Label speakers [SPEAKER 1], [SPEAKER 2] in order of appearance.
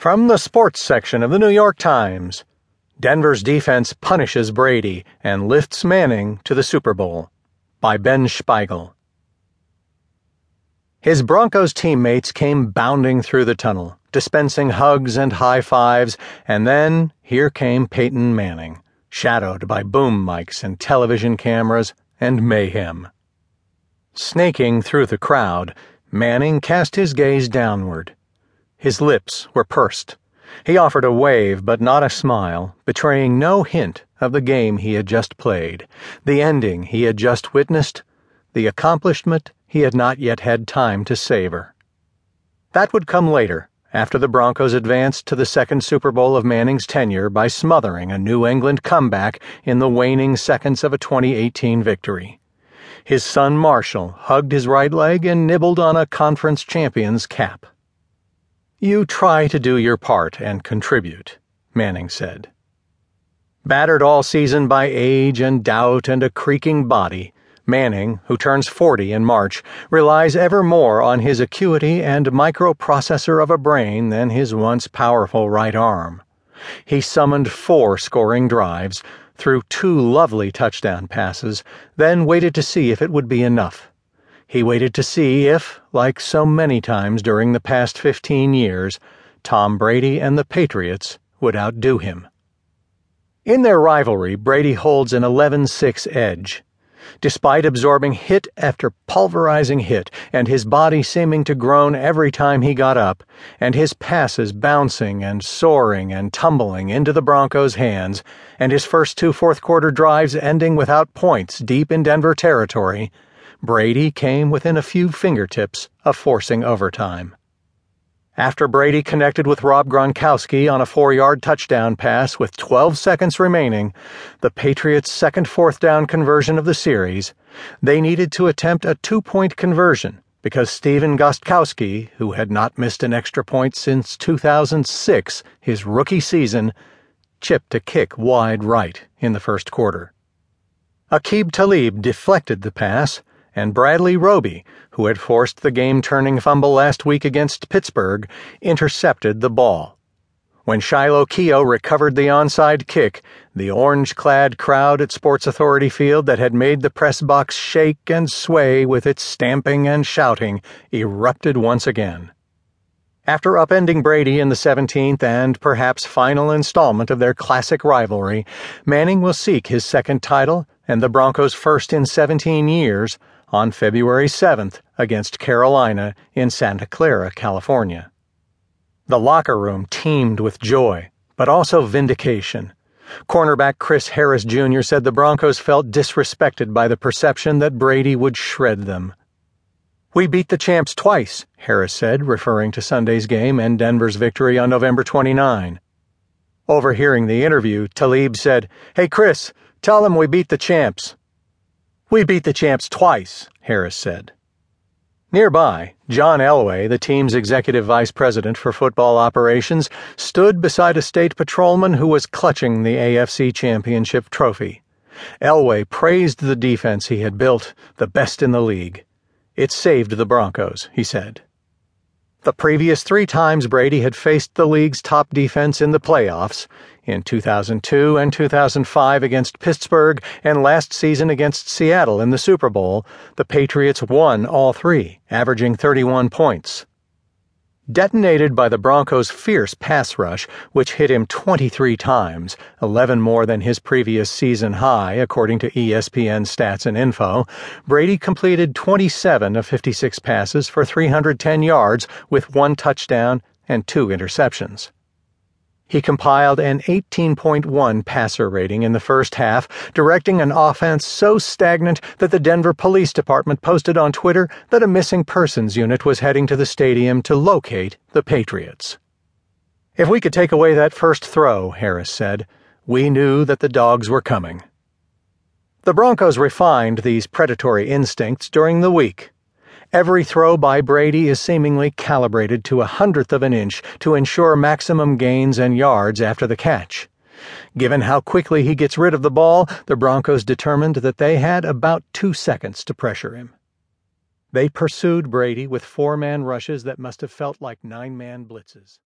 [SPEAKER 1] From the sports section of the New York Times Denver's defense punishes Brady and lifts Manning to the Super Bowl by Ben Shpigel. His Broncos teammates came bounding through the tunnel, dispensing hugs and high fives, and then here came Peyton Manning, shadowed by boom mics and television cameras and mayhem. Snaking through the crowd, Manning cast his gaze downward his lips were pursed. He offered a wave, but not a smile, betraying no hint of the game he had just played, the ending he had just witnessed, the accomplishment he had not yet had time to savor. That would come later, after the Broncos advanced to the second Super Bowl of Manning's tenure by smothering a New England comeback in the waning seconds of a 2018 victory. His son Marshall hugged his right leg and nibbled on a conference champion's cap. You try to do your part and contribute, Manning said. Battered all season by age and doubt and a creaking body, Manning, who turns 40 in March, relies ever more on his acuity and microprocessor of a brain than his once powerful right arm. He summoned four scoring drives, threw two lovely touchdown passes, then waited to see if it would be enough. He waited to see if, like so many times during the past 15 years, Tom Brady and the Patriots would outdo him. In their rivalry, Brady holds an 11 6 edge. Despite absorbing hit after pulverizing hit, and his body seeming to groan every time he got up, and his passes bouncing and soaring and tumbling into the Broncos' hands, and his first two fourth quarter drives ending without points deep in Denver territory, Brady came within a few fingertips of forcing overtime. After Brady connected with Rob Gronkowski on a four yard touchdown pass with 12 seconds remaining, the Patriots' second fourth down conversion of the series, they needed to attempt a two point conversion because Stephen Gostkowski, who had not missed an extra point since 2006, his rookie season, chipped a kick wide right in the first quarter. Aqib Talib deflected the pass and Bradley Roby, who had forced the game turning fumble last week against Pittsburgh, intercepted the ball. When Shiloh Keo recovered the onside kick, the orange clad crowd at Sports Authority Field that had made the press box shake and sway with its stamping and shouting erupted once again. After upending Brady in the 17th and perhaps final installment of their classic rivalry, Manning will seek his second title and the Broncos' first in 17 years on February 7th against Carolina in Santa Clara, California. The locker room teemed with joy, but also vindication. Cornerback Chris Harris Jr. said the Broncos felt disrespected by the perception that Brady would shred them. We beat the champs twice, Harris said, referring to Sunday's game and Denver's victory on November 29. Overhearing the interview, Talib said, Hey, Chris, tell them we beat the champs. We beat the champs twice, Harris said. Nearby, John Elway, the team's executive vice president for football operations, stood beside a state patrolman who was clutching the AFC championship trophy. Elway praised the defense he had built, the best in the league. It saved the Broncos, he said. The previous three times Brady had faced the league's top defense in the playoffs, in 2002 and 2005 against Pittsburgh and last season against Seattle in the Super Bowl, the Patriots won all three, averaging 31 points. Detonated by the Broncos' fierce pass rush, which hit him 23 times, 11 more than his previous season high, according to ESPN stats and info, Brady completed 27 of 56 passes for 310 yards with one touchdown and two interceptions. He compiled an 18.1 passer rating in the first half, directing an offense so stagnant that the Denver Police Department posted on Twitter that a missing persons unit was heading to the stadium to locate the Patriots. If we could take away that first throw, Harris said, we knew that the dogs were coming. The Broncos refined these predatory instincts during the week. Every throw by Brady is seemingly calibrated to a hundredth of an inch to ensure maximum gains and yards after the catch. Given how quickly he gets rid of the ball, the Broncos determined that they had about two seconds to pressure him. They pursued Brady with four man rushes that must have felt like nine man blitzes.